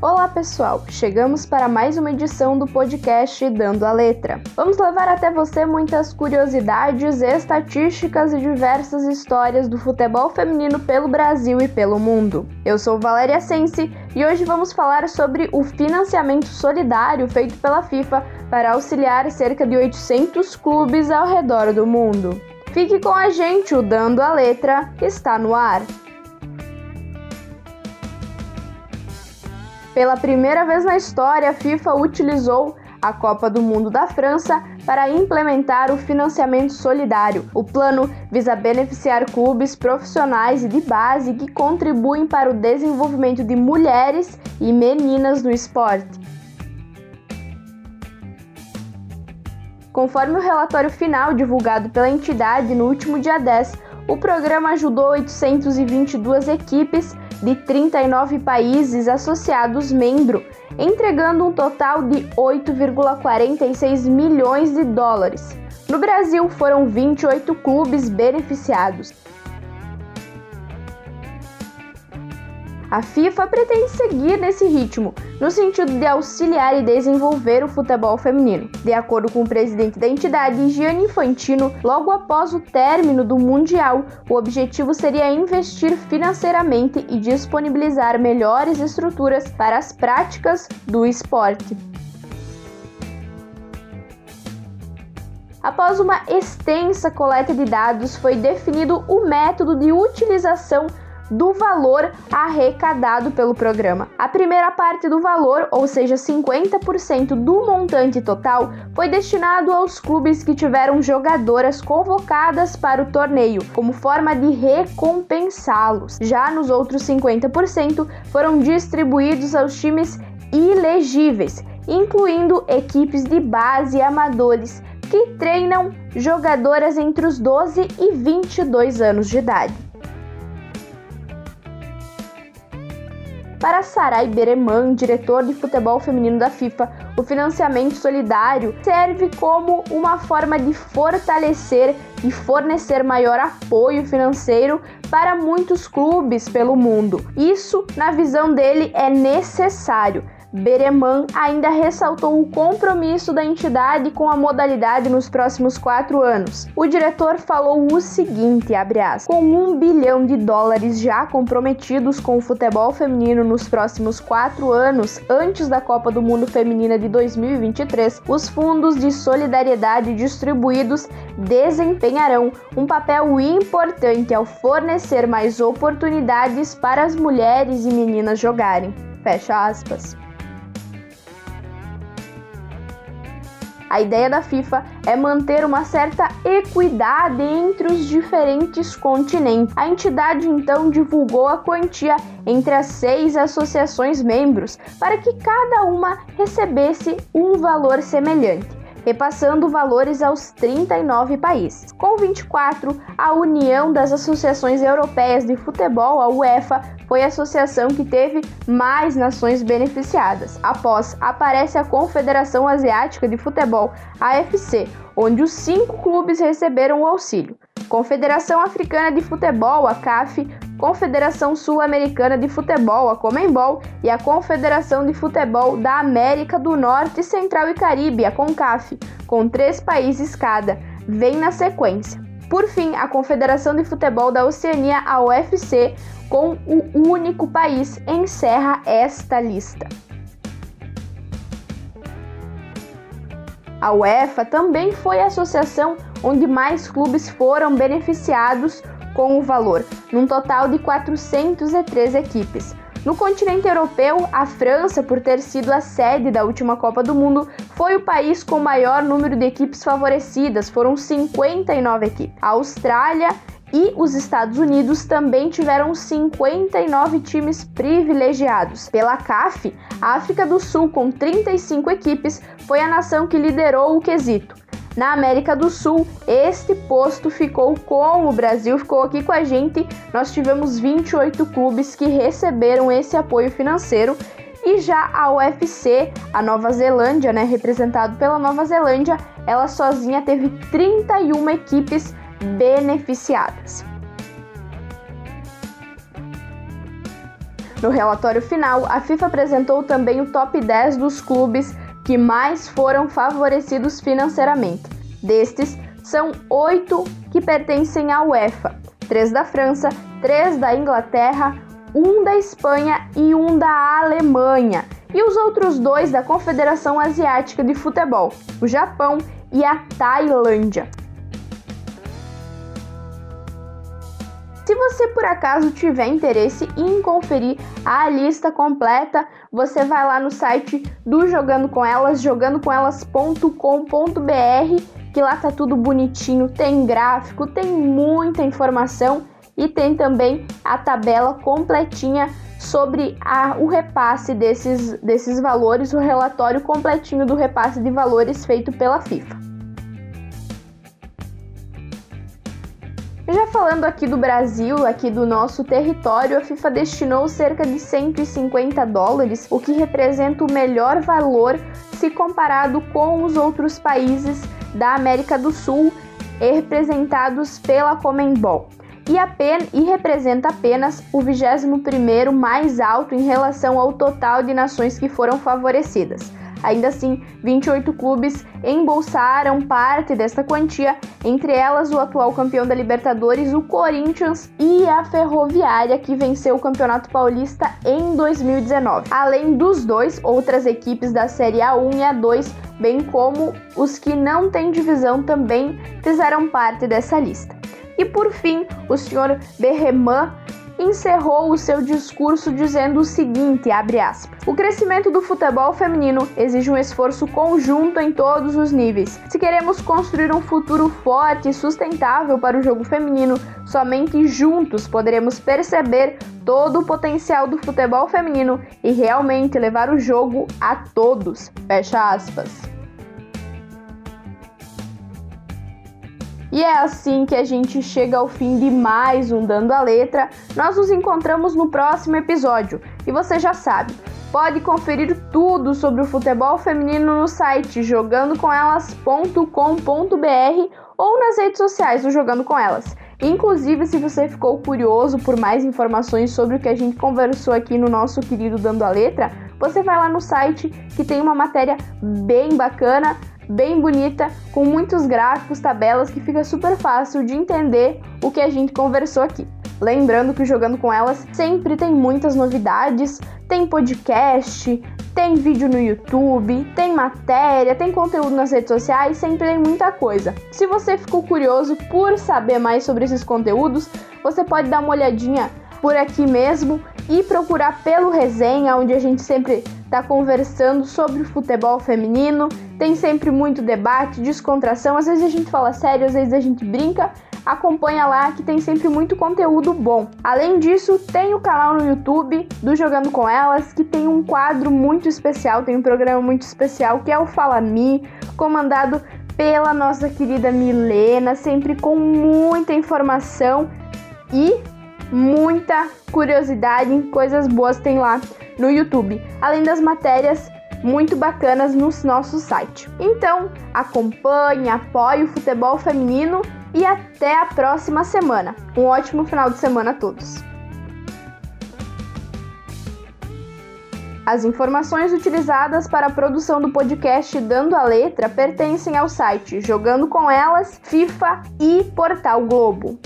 Olá pessoal, chegamos para mais uma edição do podcast Dando a Letra. Vamos levar até você muitas curiosidades, estatísticas e diversas histórias do futebol feminino pelo Brasil e pelo mundo. Eu sou Valéria Sense e hoje vamos falar sobre o financiamento solidário feito pela FIFA para auxiliar cerca de 800 clubes ao redor do mundo. Fique com a gente, o Dando a Letra está no ar. Pela primeira vez na história, a FIFA utilizou a Copa do Mundo da França para implementar o financiamento solidário. O plano visa beneficiar clubes profissionais e de base que contribuem para o desenvolvimento de mulheres e meninas no esporte. Conforme o relatório final divulgado pela entidade no último dia 10, o programa ajudou 822 equipes de 39 países associados membro, entregando um total de 8,46 milhões de dólares. No Brasil, foram 28 clubes beneficiados. A FIFA pretende seguir nesse ritmo, no sentido de auxiliar e desenvolver o futebol feminino. De acordo com o presidente da entidade, Gianni Infantino, logo após o término do Mundial, o objetivo seria investir financeiramente e disponibilizar melhores estruturas para as práticas do esporte. Após uma extensa coleta de dados, foi definido o método de utilização do valor arrecadado pelo programa. A primeira parte do valor, ou seja, 50% do montante total, foi destinado aos clubes que tiveram jogadoras convocadas para o torneio, como forma de recompensá-los. Já nos outros 50% foram distribuídos aos times ilegíveis, incluindo equipes de base e amadores que treinam jogadoras entre os 12 e 22 anos de idade. Para Sarai Bereman, diretor de futebol feminino da FIFA, o financiamento solidário serve como uma forma de fortalecer e fornecer maior apoio financeiro para muitos clubes pelo mundo. Isso, na visão dele, é necessário Bereman ainda ressaltou o compromisso da entidade com a modalidade nos próximos quatro anos. O diretor falou o seguinte, aspas, com um bilhão de dólares já comprometidos com o futebol feminino nos próximos quatro anos, antes da Copa do Mundo Feminina de 2023, os fundos de solidariedade distribuídos desempenharão um papel importante ao fornecer mais oportunidades para as mulheres e meninas jogarem. Fecha aspas. A ideia da FIFA é manter uma certa equidade entre os diferentes continentes. A entidade então divulgou a quantia entre as seis associações membros para que cada uma recebesse um valor semelhante repassando valores aos 39 países. Com 24, a União das Associações Europeias de Futebol, a UEFA, foi a associação que teve mais nações beneficiadas. Após, aparece a Confederação Asiática de Futebol, AFC, onde os cinco clubes receberam o auxílio. Confederação Africana de Futebol, a CAF, Confederação Sul-Americana de Futebol, a Comembol, e a Confederação de Futebol da América do Norte, Central e Caribe, a CONCAF, com três países cada, vem na sequência. Por fim, a Confederação de Futebol da Oceania, a UFC, com o único país, encerra esta lista. A UEFA também foi a associação onde mais clubes foram beneficiados com o valor, num total de 403 equipes. No continente europeu, a França, por ter sido a sede da última Copa do Mundo, foi o país com maior número de equipes favorecidas, foram 59 equipes. A Austrália e os Estados Unidos também tiveram 59 times privilegiados. Pela CAF, a África do Sul, com 35 equipes, foi a nação que liderou o quesito. Na América do Sul, este posto ficou com o Brasil, ficou aqui com a gente. Nós tivemos 28 clubes que receberam esse apoio financeiro e já a UFC, a Nova Zelândia, né, representado pela Nova Zelândia, ela sozinha teve 31 equipes beneficiadas. No relatório final, a FIFA apresentou também o top 10 dos clubes que mais foram favorecidos financeiramente. Destes, são oito que pertencem à UEFA: três da França, três da Inglaterra, um da Espanha e um da Alemanha, e os outros dois da Confederação Asiática de Futebol, o Japão e a Tailândia. Se você por acaso tiver interesse em conferir a lista completa, você vai lá no site do Jogando com Elas, jogandocomelas.com.br, que lá tá tudo bonitinho, tem gráfico, tem muita informação e tem também a tabela completinha sobre a, o repasse desses, desses valores, o relatório completinho do repasse de valores feito pela FIFA. Falando aqui do Brasil, aqui do nosso território, a FIFA destinou cerca de 150 dólares, o que representa o melhor valor se comparado com os outros países da América do Sul representados pela Comembol. E, e representa apenas o 21º mais alto em relação ao total de nações que foram favorecidas. Ainda assim, 28 clubes embolsaram parte desta quantia, entre elas o atual campeão da Libertadores, o Corinthians, e a Ferroviária, que venceu o Campeonato Paulista em 2019. Além dos dois, outras equipes da Série A1 e A2, bem como os que não têm divisão, também fizeram parte dessa lista. E por fim, o senhor Berreman encerrou o seu discurso dizendo o seguinte, aspas, O crescimento do futebol feminino exige um esforço conjunto em todos os níveis. Se queremos construir um futuro forte e sustentável para o jogo feminino, somente juntos poderemos perceber todo o potencial do futebol feminino e realmente levar o jogo a todos. Fecha aspas. E é assim que a gente chega ao fim de mais um Dando a Letra. Nós nos encontramos no próximo episódio. E você já sabe, pode conferir tudo sobre o futebol feminino no site jogandocomelas.com.br ou nas redes sociais do Jogando com Elas. Inclusive, se você ficou curioso por mais informações sobre o que a gente conversou aqui no nosso querido Dando a Letra, você vai lá no site que tem uma matéria bem bacana bem bonita, com muitos gráficos, tabelas que fica super fácil de entender o que a gente conversou aqui. Lembrando que Jogando com Elas sempre tem muitas novidades, tem podcast, tem vídeo no YouTube, tem matéria, tem conteúdo nas redes sociais, sempre tem muita coisa. Se você ficou curioso por saber mais sobre esses conteúdos, você pode dar uma olhadinha por aqui mesmo e procurar pelo resenha, onde a gente sempre está conversando sobre futebol feminino. Tem sempre muito debate, descontração. Às vezes a gente fala sério, às vezes a gente brinca. Acompanha lá que tem sempre muito conteúdo bom. Além disso, tem o canal no YouTube do Jogando com Elas, que tem um quadro muito especial, tem um programa muito especial que é o Fala Me, comandado pela nossa querida Milena, sempre com muita informação e muita curiosidade, coisas boas tem lá no YouTube, além das matérias muito bacanas no nosso site. Então, acompanhe, apoie o futebol feminino e até a próxima semana. Um ótimo final de semana a todos. As informações utilizadas para a produção do podcast Dando a Letra pertencem ao site Jogando com Elas, FIFA e Portal Globo.